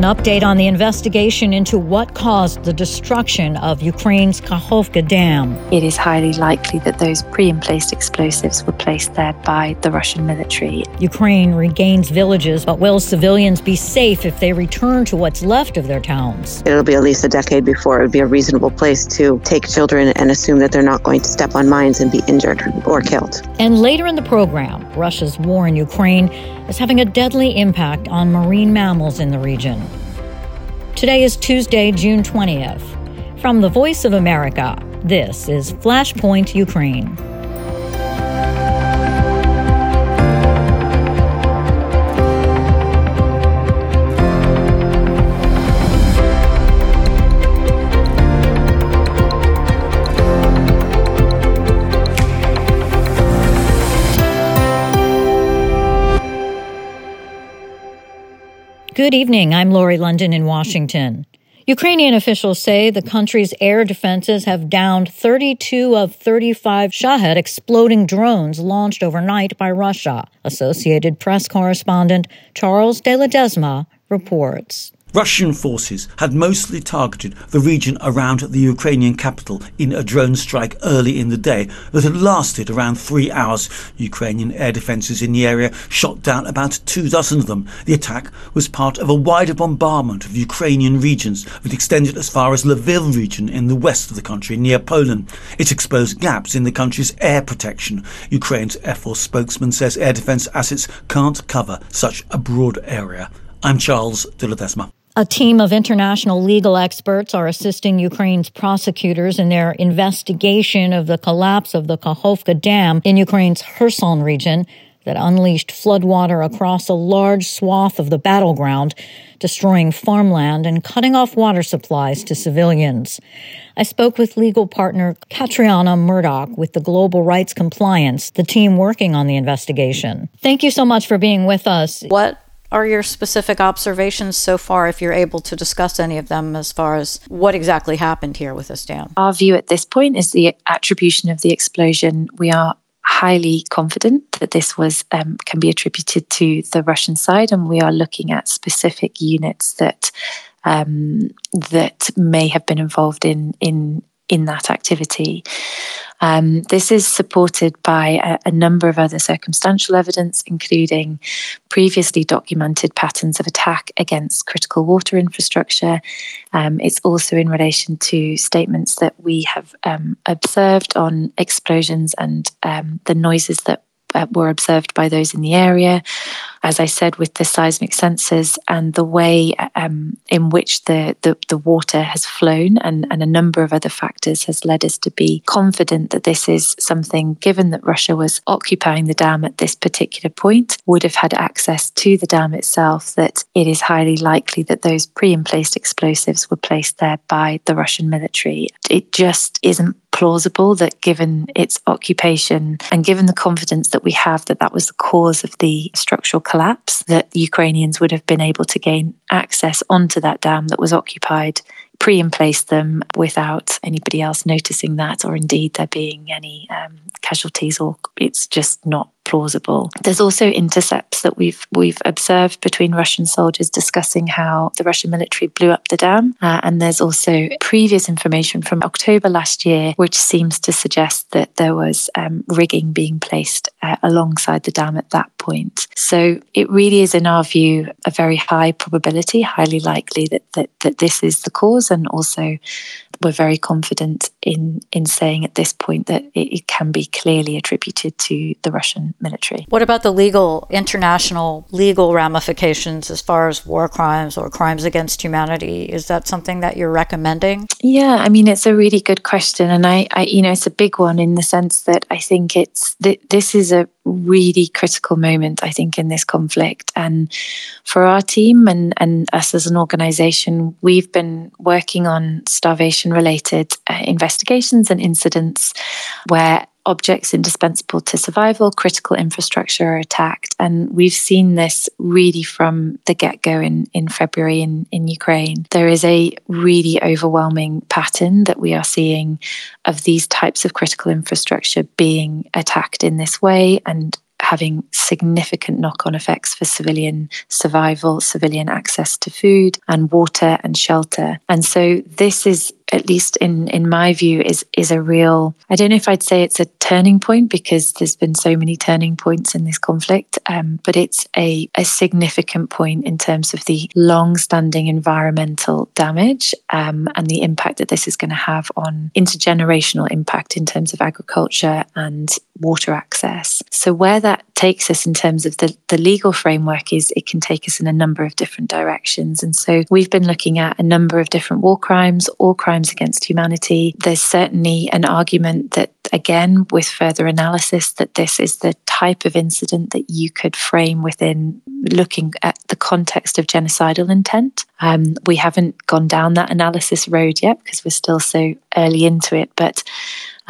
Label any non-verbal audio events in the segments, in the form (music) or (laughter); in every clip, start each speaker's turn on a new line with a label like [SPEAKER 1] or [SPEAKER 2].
[SPEAKER 1] An update on the investigation into what caused the destruction of Ukraine's Kakhovka Dam.
[SPEAKER 2] It is highly likely that those pre emplaced explosives were placed there by the Russian military.
[SPEAKER 1] Ukraine regains villages, but will civilians be safe if they return to what's left of their towns?
[SPEAKER 3] It'll be at least a decade before it would be a reasonable place to take children and assume that they're not going to step on mines and be injured or killed.
[SPEAKER 1] And later in the program, Russia's war in Ukraine is having a deadly impact on marine mammals in the region. Today is Tuesday, June 20th. From the Voice of America, this is Flashpoint Ukraine. Good evening. I'm Laurie London in Washington. Ukrainian officials say the country's air defenses have downed 32 of 35 Shahed exploding drones launched overnight by Russia. Associated Press correspondent Charles de Ledesma reports.
[SPEAKER 4] Russian forces had mostly targeted the region around the Ukrainian capital in a drone strike early in the day that had lasted around three hours. Ukrainian air defences in the area shot down about two dozen of them. The attack was part of a wider bombardment of Ukrainian regions that extended as far as Lviv region in the west of the country near Poland. It exposed gaps in the country's air protection. Ukraine's Air Force spokesman says air defence assets can't cover such a broad area. I'm Charles de Ledesma.
[SPEAKER 1] A team of international legal experts are assisting Ukraine's prosecutors in their investigation of the collapse of the Kakhovka Dam in Ukraine's Kherson region that unleashed floodwater across a large swath of the battleground, destroying farmland and cutting off water supplies to civilians. I spoke with legal partner Catriona Murdoch with the Global Rights Compliance, the team working on the investigation. Thank you so much for being with us.
[SPEAKER 5] What are your specific observations so far, if you're able to discuss any of them, as far as what exactly happened here with this dam?
[SPEAKER 2] Our view at this point is the attribution of the explosion. We are highly confident that this was um, can be attributed to the Russian side, and we are looking at specific units that um, that may have been involved in in in that activity. Um, this is supported by a, a, number of other circumstantial evidence, including previously documented patterns of attack against critical water infrastructure. Um, it's also in relation to statements that we have um, observed on explosions and um, the noises that uh, were observed by those in the area. As I said, with the seismic sensors and the way um, in which the, the, the, water has flown and, and a number of other factors has led us to be confident that this is something, given that Russia was occupying the dam at this particular point, would have had access to the dam itself, that it is highly likely that those pre emplaced explosives were placed there by the Russian military. It just isn't plausible that given its occupation and given the confidence that we have that that was the cause of the structural collapse, that Ukrainians would have been able to gain access onto that dam that was occupied pre and place them without anybody else noticing that, or indeed there being any um, casualties, or it's just not plausible. There's also intercepts that we've we've observed between Russian soldiers discussing how the Russian military blew up the dam, uh, and there's also previous information from October last year which seems to suggest that there was um, rigging being placed uh, alongside the dam at that point. So it really is, in our view, a very high probability, highly likely that that, that this is the cause, and also we're very confident in in saying at this point that it, it, can be clearly attributed to the Russian military.
[SPEAKER 5] What about the legal international legal ramifications as far as war crimes or crimes against humanity? Is that something that you're recommending?
[SPEAKER 2] Yeah, I mean it's a really good question, and I, I you know it's a big one in the sense that I think it's th- this is a really critical moment, I think, in this conflict. And for our team and, and us as an organization, we've been working on starvation related uh, investigations and incidents where objects indispensable to survival, critical infrastructure are attacked. And we've seen this really from the get go in, in February in, in Ukraine. There is a really overwhelming pattern that we are seeing of these types of critical infrastructure being attacked in this way and having significant knock on effects for civilian survival, civilian access to food and water and shelter. And so this is at least in in my view is is a real i don't know if i'd say it's a turning point because there's been so many turning points in this conflict um, but it's a, a significant point in terms of the long-standing environmental damage um, and the impact that this is going to have on intergenerational impact in terms of agriculture and water access. So where that takes us in terms of the, the legal framework is it can take us in a number of different directions and so we've been looking at a number of different war crimes all crimes against humanity. There's certainly an argument that, again, with further analysis, that this is the type of incident that you could frame within looking at the context of genocidal intent. Um, we haven't gone down that analysis road yet because we're still so early into it, but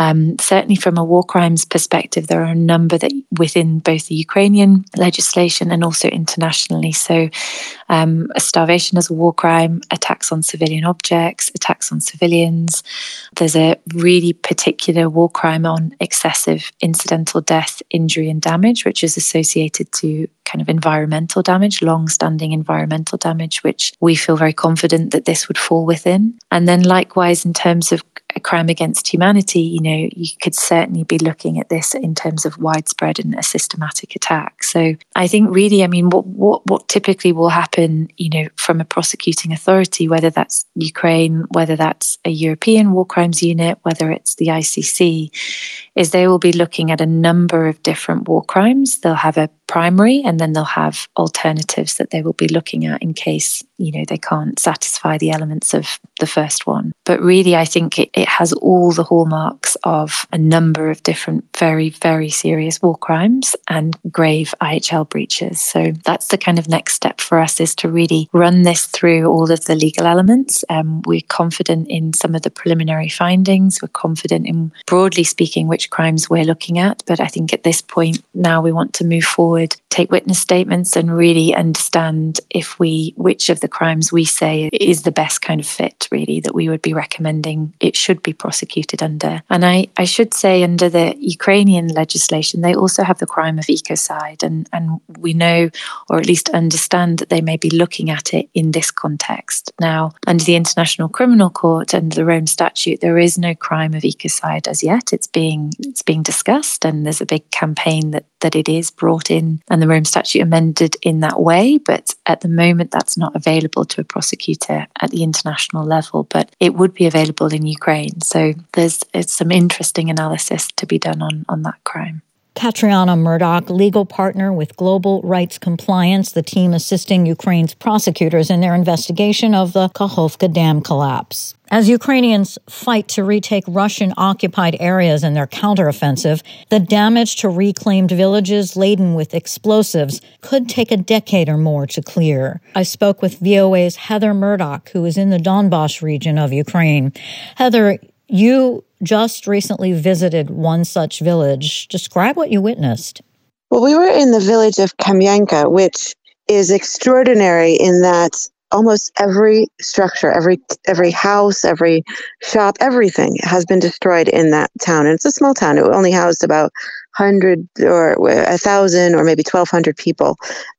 [SPEAKER 2] um, certainly, from a war crimes perspective, there are a number that within both the Ukrainian legislation and also internationally. So, um, starvation as a war crime, attacks on civilian objects, attacks on civilians. There's a really particular war crime on excessive incidental death, injury, and damage, which is associated to kind of environmental damage, long standing environmental damage, which we feel very confident that this would fall within. And then, likewise, in terms of a crime against humanity, you know, you could certainly be looking at this in terms of widespread and a systematic attack. So I think really, I mean, what what what typically will happen, you know, from a prosecuting authority, whether that's Ukraine, whether that's a European war crimes unit, whether it's the ICC, is they will be looking at a number of different war crimes. They'll have a primary and then they'll have alternatives that they will be looking at in case you know they can't satisfy the elements of the first one. But really i think it, it has all the hallmarks of a number of different very very serious war crimes and grave IHL breaches. So that's the kind of next step for us is to really run this through all of the legal elements. Um, we're confident in some of the preliminary findings. We're confident in broadly speaking which crimes we're looking at. But i think at this point now we want to move forward take witness statements and really understand if we which of the crimes we say is the best kind of fit really that we would be recommending. It should be prosecuted under. And i i should say under the ukrainian legislation they also have the crime of ecocide. And and we know or at least understand that they may be looking at it in this context. Now under the international criminal court and the rome statute there is no crime of ecocide as yet. It's being it's being discussed and there's a big campaign that that it is brought in and the Rome Statute amended in that way. But at the moment, that's not available to a prosecutor at the international level, but it would be available in Ukraine. So there's some interesting analysis to be done on, on that crime.
[SPEAKER 1] Catriona Murdoch, legal partner with Global Rights Compliance, the team assisting Ukraine's prosecutors in their investigation of the Kakhovka Dam collapse. As Ukrainians fight to retake Russian occupied areas in their counteroffensive, the damage to reclaimed villages laden with explosives could take a decade or more to clear. I spoke with VOA's Heather Murdock, who is in the Donbass region of Ukraine. Heather, you just recently visited one such village. Describe what you witnessed.
[SPEAKER 3] Well, we were in the village of Kamyanka, which is extraordinary in that almost every structure, every every house, every shop, everything has been destroyed in that town. And it's a small town. It only housed about hundred or a thousand or maybe twelve hundred people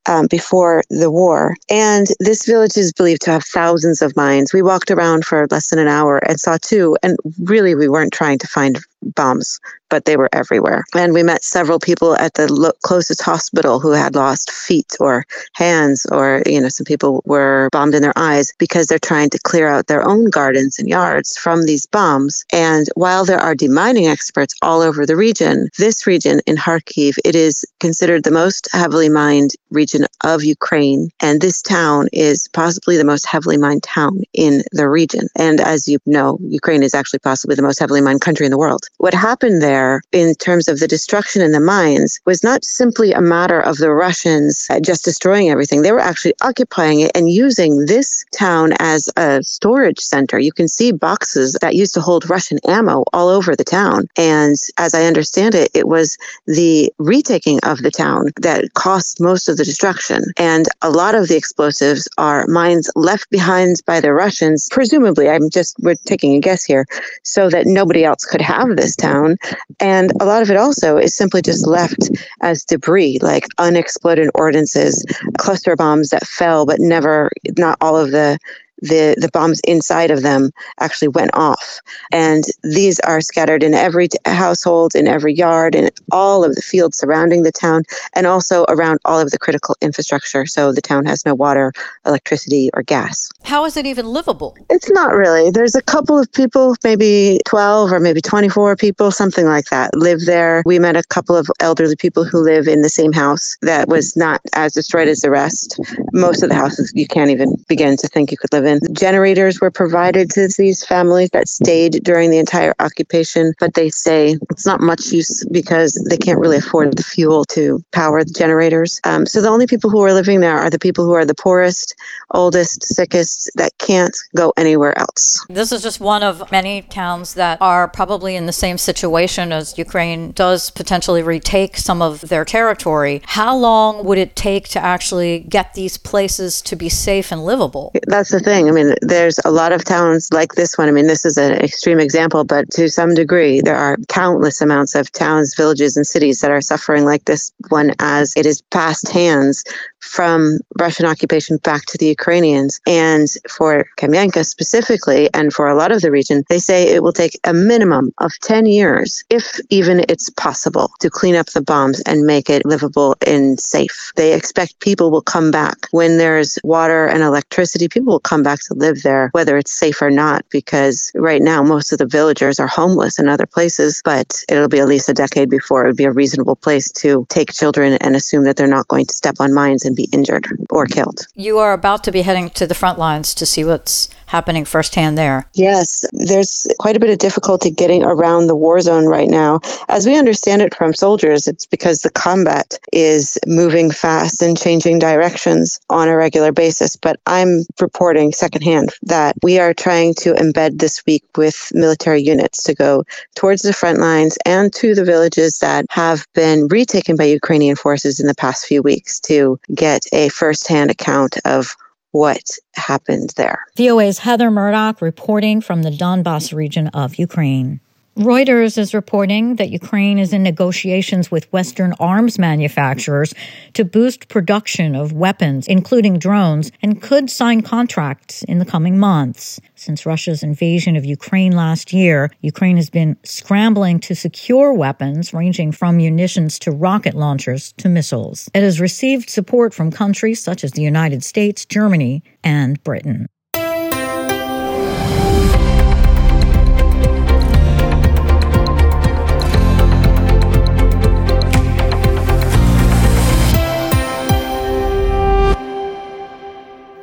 [SPEAKER 3] um, before the war. And this village is believed to have thousands of mines. We walked around for less than an hour and saw two. And really, we weren't trying to find bombs, but they were everywhere. And we met several people at the lo- closest hospital who had lost feet or hands, or, you know, some people were bombed in their eyes because they're trying to clear out their own gardens and yards from these bombs. And while there are demining experts all over the region, this region in Kharkiv, it is considered the most heavily mined region of Ukraine. And this town is possibly the most heavily mined town in the region. And as you know, Ukraine is actually possibly the most heavily mined country in the world. What happened there in terms of the destruction in the mines was not simply a matter of the Russians uh, just destroying everything. They were actually occupying it and using this town as a storage center. You can see boxes that used to hold Russian ammo all over the town. And as I understand it, it was the retaking of the town that caused most of the destruction. And a lot of the explosives are mines left behind by the Russians, presumably, I'm just, we're taking a guess here, so that nobody else could have them this town. And a lot of it also is simply just left as debris, like unexploded ordinances, cluster bombs that fell, but never, not all of the the, the bombs inside of them actually went off. And these are scattered in every t- household, in every yard, in all of the fields surrounding the town, and also around all of the critical infrastructure. So the town has no water, electricity, or gas.
[SPEAKER 5] How is it even livable?
[SPEAKER 3] It's not really. There's a couple of people, maybe 12 or maybe 24 people, something like that, live there. We met a couple of elderly people who live in the same house that was not as destroyed as the rest. Most of the houses you can't even begin to think you could live in. Generators were provided to these families that stayed during the entire occupation, but they say it's not much use because they can't really afford the fuel to power the generators. Um, so the only people who are living there are the people who are the poorest, oldest, sickest that can't go anywhere else.
[SPEAKER 5] This is just one of many towns that are probably in the same situation as Ukraine does potentially retake some of their territory. How long would it take to actually get these places to be safe and livable?
[SPEAKER 3] That's the thing thing. I mean, there's a lot of towns like this one. I mean, this is an extreme example, but to some degree, there are countless amounts of towns, villages, and cities that are suffering like this one as it is passed hands from Russian occupation back to the Ukrainians. And for Kamianka specifically, and for a lot of the region, they say it will take a minimum of 10 years, if even it's possible, to clean up the bombs and make it livable and safe. They expect people will come back when there's water and electricity. People will come back to live there, whether it's safe or not, because right now most of the villagers are homeless in other places, but it'll be at least a decade before it would be a reasonable place to take children and assume that they're not going to step on mines and be injured or killed.
[SPEAKER 5] You are about to be heading to the front lines to see what's happening firsthand there.
[SPEAKER 3] Yes, there's quite a bit of difficulty getting around the war zone right now. As we understand it from soldiers, it's because the combat is moving fast and changing directions on a regular basis. But I'm reporting secondhand that we are trying to embed this week with military units to go towards the front lines and to the villages that have been retaken by Ukrainian forces in the past few weeks to get a firsthand account of what happened there.
[SPEAKER 1] VOA's Heather Murdock reporting from the Donbass region of Ukraine. Reuters is reporting that Ukraine is in negotiations with Western arms manufacturers to boost production of weapons, including drones, and could sign contracts in the coming months. Since Russia's invasion of Ukraine last year, Ukraine has been scrambling to secure weapons ranging from munitions to rocket launchers to missiles. It has received support from countries such as the United States, Germany, and Britain.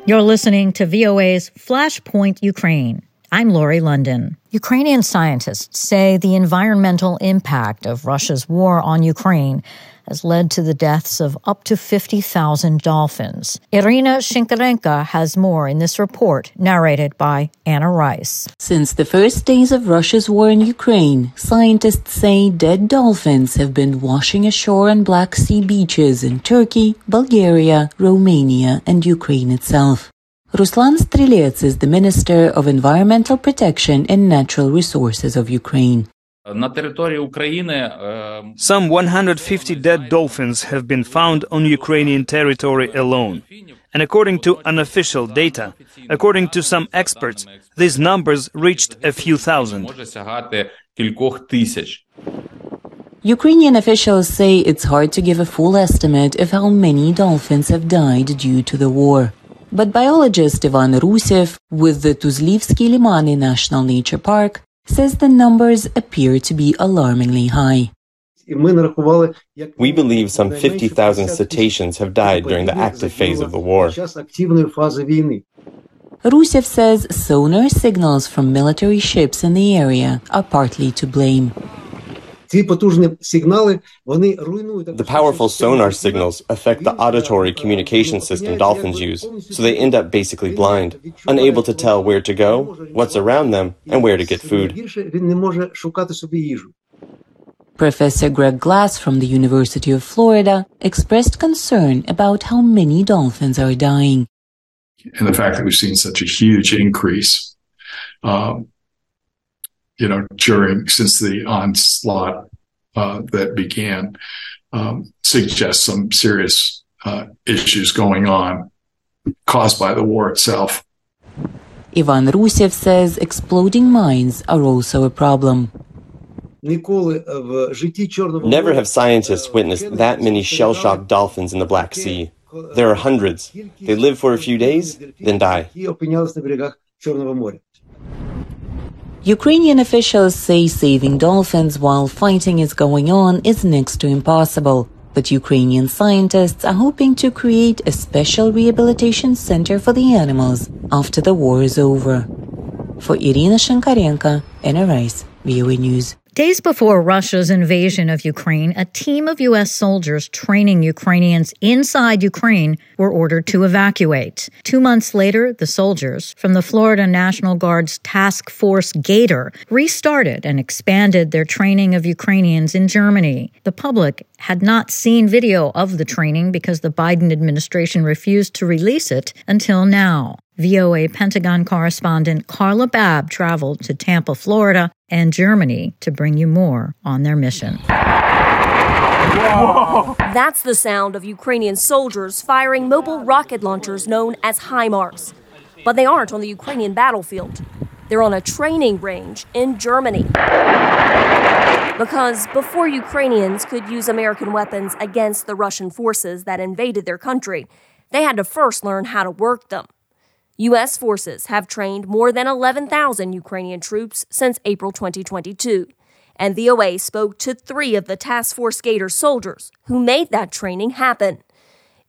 [SPEAKER 1] You're listening to VOA's Flashpoint Ukraine. I'm Laurie London. Ukrainian scientists say the environmental impact of Russia's war on Ukraine has led to the deaths of up to 50,000 dolphins. Irina Shinkarenka has more in this report, narrated by Anna Rice.
[SPEAKER 6] Since the first days of Russia's war in Ukraine, scientists say dead dolphins have been washing ashore on Black Sea beaches in Turkey, Bulgaria, Romania, and Ukraine itself. Ruslan Strelets is the Minister of Environmental Protection and Natural Resources of Ukraine.
[SPEAKER 7] Some 150 dead dolphins have been found on Ukrainian territory alone. And according to unofficial data, according to some experts, these numbers reached a few thousand.
[SPEAKER 6] Ukrainian officials say it's hard to give a full estimate of how many dolphins have died due to the war. But biologist Ivan Rusev with the Tuzlivsky Limany National Nature Park says the numbers appear to be alarmingly high.
[SPEAKER 8] We believe some 50,000 cetaceans have died during the active phase of the war.
[SPEAKER 6] Rusev says sonar signals from military ships in the area are partly to blame.
[SPEAKER 8] The powerful sonar signals affect the auditory communication system dolphins use, so they end up basically blind, unable to tell where to go, what's around them, and where to get food.
[SPEAKER 6] Professor Greg Glass from the University of Florida expressed concern about how many dolphins are dying.
[SPEAKER 9] And the fact that we've seen such a huge increase um, you know, during since the onslaught uh, that began, um, suggests some serious uh, issues going on caused by the war itself.
[SPEAKER 6] Ivan Rusev says exploding mines are also a problem.
[SPEAKER 8] Never have scientists witnessed that many shell shocked dolphins in the Black Sea. There are hundreds. They live for a few days, then die.
[SPEAKER 6] Ukrainian officials say saving dolphins while fighting is going on is next to impossible. But Ukrainian scientists are hoping to create a special rehabilitation center for the animals after the war is over. For Irina Shenkarenko, NRS, VOA News.
[SPEAKER 1] Days before Russia's invasion of Ukraine, a team of U.S. soldiers training Ukrainians inside Ukraine were ordered to evacuate. Two months later, the soldiers from the Florida National Guard's Task Force Gator restarted and expanded their training of Ukrainians in Germany. The public had not seen video of the training because the Biden administration refused to release it until now. VOA Pentagon correspondent Carla Babb traveled to Tampa, Florida, and Germany to bring you more on their mission.
[SPEAKER 10] That's the sound of Ukrainian soldiers firing mobile rocket launchers known as HIMARS. But they aren't on the Ukrainian battlefield. They're on a training range in Germany. Because before Ukrainians could use American weapons against the Russian forces that invaded their country, they had to first learn how to work them. U.S. forces have trained more than 11,000 Ukrainian troops since April 2022, and VOA spoke to three of the Task Force Gator soldiers who made that training happen.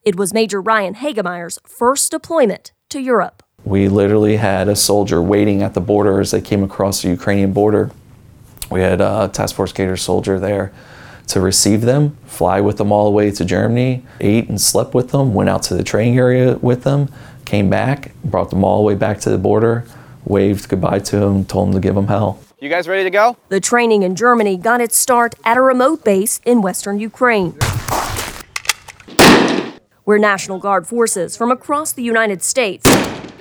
[SPEAKER 10] It was Major Ryan Hagemeyer's first deployment to Europe.
[SPEAKER 11] We literally had a soldier waiting at the border as they came across the Ukrainian border. We had a Task Force Gator soldier there to receive them, fly with them all the way to Germany, ate and slept with them, went out to the training area with them, came back, brought them all the way back to the border, waved goodbye to them, told them to give them hell.
[SPEAKER 12] You guys ready to go?
[SPEAKER 10] The training in Germany got its start at a remote base in western Ukraine, where National Guard forces from across the United States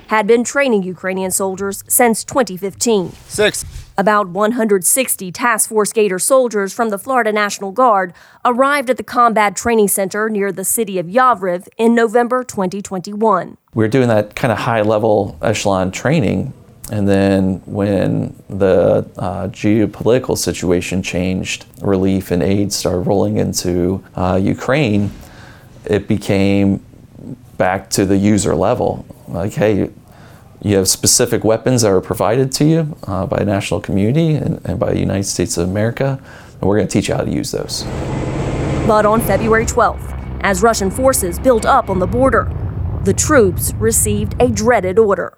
[SPEAKER 10] had been training Ukrainian soldiers since 2015.
[SPEAKER 12] Six.
[SPEAKER 10] About 160 Task Force Gator soldiers from the Florida National Guard arrived at the Combat Training Center near the city of Yavoriv in November 2021.
[SPEAKER 11] We were doing that kind of high level echelon training. And then when the uh, geopolitical situation changed, relief and aid started rolling into uh, Ukraine, it became back to the user level. Like, hey, you have specific weapons that are provided to you uh, by a national community and, and by the United States of America, and we're going to teach you how to use those.
[SPEAKER 10] But on February 12th, as Russian forces built up on the border, the troops received a dreaded order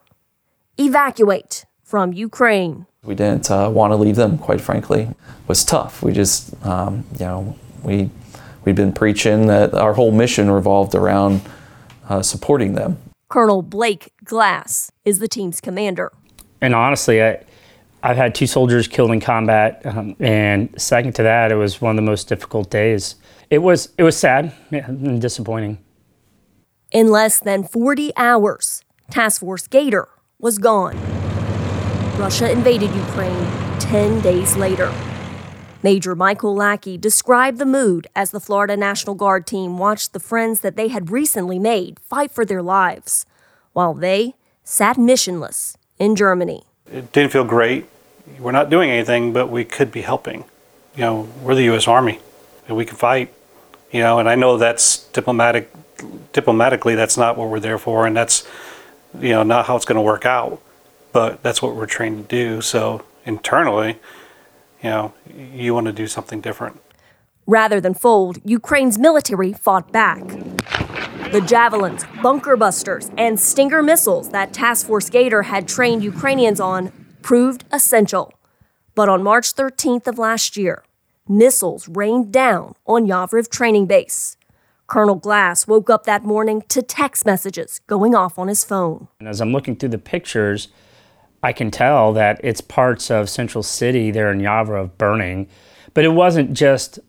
[SPEAKER 10] evacuate from Ukraine.
[SPEAKER 11] We didn't uh, want to leave them, quite frankly. It was tough. We just, um, you know, we, we'd been preaching that our whole mission revolved around uh, supporting them
[SPEAKER 10] Colonel Blake Glass is the team's commander.
[SPEAKER 13] And honestly, I, I've had two soldiers killed in combat, um, and second to that, it was one of the most difficult days. It was it was sad and disappointing.
[SPEAKER 10] In less than 40 hours, Task Force Gator was gone. Russia invaded Ukraine 10 days later. Major Michael Lackey described the mood as the Florida National Guard team watched the friends that they had recently made fight for their lives, while they sat missionless in Germany.
[SPEAKER 14] It didn't feel great. We're not doing anything, but we could be helping. You know, we're the U.S. Army, and we can fight. You know, and I know that's diplomatic. Diplomatically, that's not what we're there for, and that's you know not how it's going to work out. But that's what we're trained to do. So internally, you know, you want to do something different.
[SPEAKER 10] Rather than fold, Ukraine's military fought back. The javelins, bunker busters, and Stinger missiles that Task Force Gator had trained Ukrainians on proved essential. But on March 13th of last year, missiles rained down on Yavoriv training base. Colonel Glass woke up that morning to text messages going off on his phone.
[SPEAKER 13] And as I'm looking through the pictures, I can tell that it's parts of Central City there in Yavoriv burning. But it wasn't just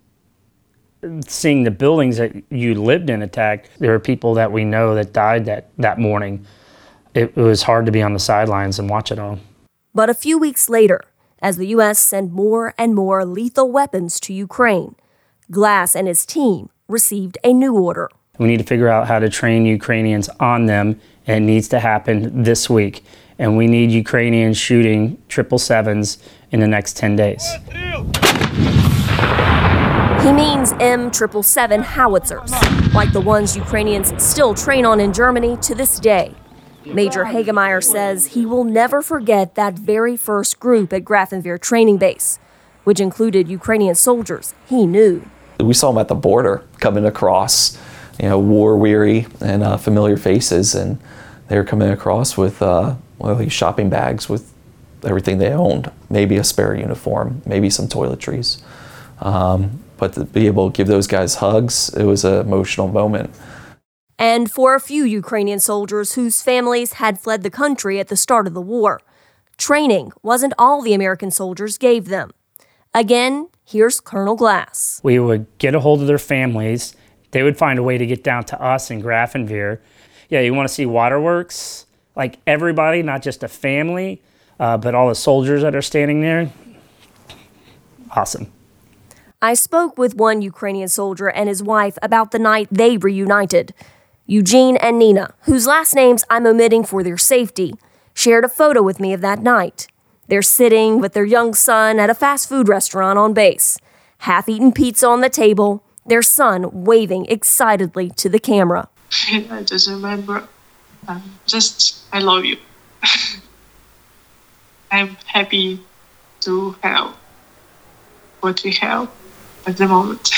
[SPEAKER 13] seeing the buildings that you lived in attacked. There are people that we know that died that, that morning. It, it was hard to be on the sidelines and watch it all.
[SPEAKER 10] But a few weeks later, as the U.S. sent more and more lethal weapons to Ukraine. Glass and his team received a new order.
[SPEAKER 13] We need to figure out how to train Ukrainians on them, and it needs to happen this week. And we need Ukrainians shooting triple sevens in the next 10 days.
[SPEAKER 10] He means M777 howitzers, like the ones Ukrainians still train on in Germany to this day. Major Hagemeyer says he will never forget that very first group at Grafenwehr training base, which included Ukrainian soldiers he knew.
[SPEAKER 11] We saw them at the border coming across, you know, war weary and uh, familiar faces, and they were coming across with uh, well, these shopping bags with everything they owned, maybe a spare uniform, maybe some toiletries. Um, but to be able to give those guys hugs, it was an emotional moment.
[SPEAKER 10] And for a few Ukrainian soldiers whose families had fled the country at the start of the war, training wasn't all the American soldiers gave them. Again, here's Colonel Glass.
[SPEAKER 13] We would get a hold of their families. They would find a way to get down to us in Grafenwehr. Yeah, you want to see waterworks? Like everybody, not just a family, uh, but all the soldiers that are standing there. Awesome.
[SPEAKER 10] I spoke with one Ukrainian soldier and his wife about the night they reunited. Eugene and Nina, whose last names I'm omitting for their safety, shared a photo with me of that night. They're sitting with their young son at a fast food restaurant on base, half eaten pizza on the table, their son waving excitedly to the camera. (laughs)
[SPEAKER 12] I just remember, just, I love you. (laughs) I'm happy to have what we have at the moment.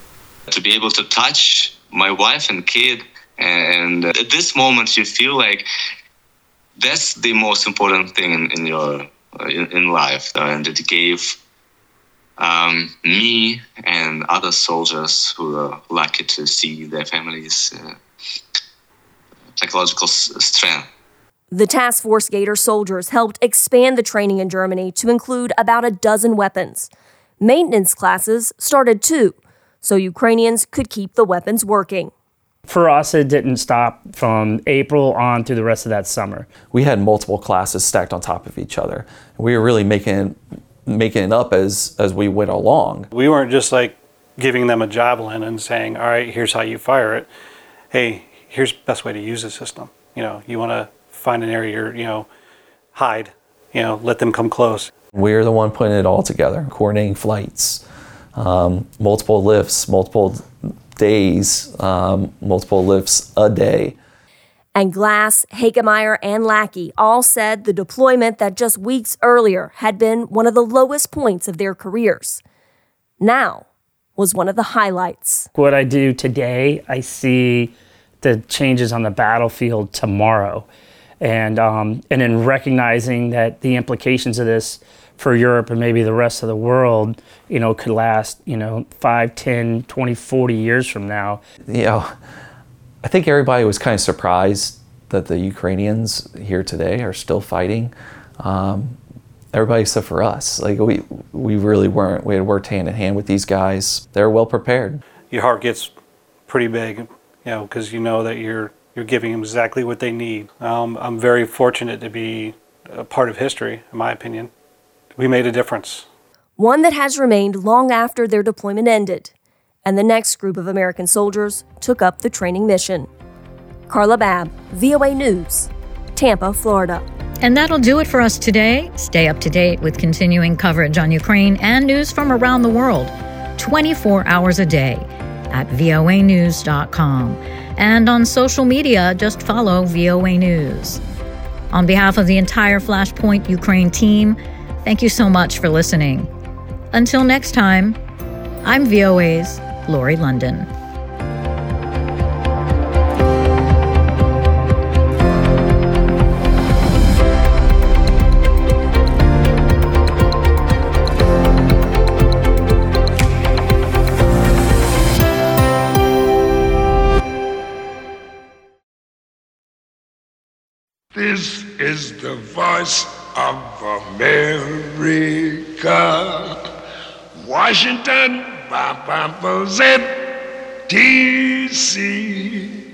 [SPEAKER 12] (laughs)
[SPEAKER 15] to be able to touch my wife and kid, and at this moment, you feel like that's the most important thing in, in your uh, in, in, life, uh, and it gave um, me and other soldiers who are lucky to see their families uh, psychological s- strength.
[SPEAKER 10] The Task Force Gator soldiers helped expand the training in Germany to include about a dozen weapons. Maintenance classes started too, so Ukrainians could keep the weapons working.
[SPEAKER 13] For us, it didn't stop from April on through the rest of that summer.
[SPEAKER 11] We had multiple classes stacked on top of each other. We were really making making it up as as we went along.
[SPEAKER 14] We weren't just like giving them a javelin and saying, "All right, here's how you fire it." Hey, here's the best way to use the system. You know, you want to find an area, you know, hide, you know, let them come close.
[SPEAKER 11] We're the one putting it all together, coordinating flights, um, multiple lifts, multiple days, um, multiple lifts a day.
[SPEAKER 10] And Glass, Hagemeyer, and Lackey all said the deployment that just weeks earlier had been one of the lowest points of their careers. Now was one of the highlights.
[SPEAKER 13] What I do today, I see the changes on the battlefield tomorrow and um, and in recognizing that the implications of this for Europe and maybe the rest of the world, you know, could last, you know, 5, 10, 20, 40 years from now.
[SPEAKER 11] You know, I think everybody was kind of surprised that the Ukrainians here today are still fighting. Um, everybody except for us. Like we we really weren't. We had worked hand in hand with these guys. They're well prepared.
[SPEAKER 14] Your heart gets pretty big, you know, because you know that you're you're giving them exactly what they need. Um, I'm very fortunate to be a part of history, in my opinion. We made a difference.
[SPEAKER 10] One that has remained long after their deployment ended, and the next group of American soldiers took up the training mission. Carla Babb, VOA News, Tampa, Florida.
[SPEAKER 1] And that'll do it for us today. Stay up to date with continuing coverage on Ukraine and news from around the world 24 hours a day at voanews.com. And on social media, just follow VOA News. On behalf of the entire Flashpoint Ukraine team, thank you so much for listening. Until next time, I'm VOA's Laurie London.
[SPEAKER 16] This is the voice of America. Washington, Bob, DC.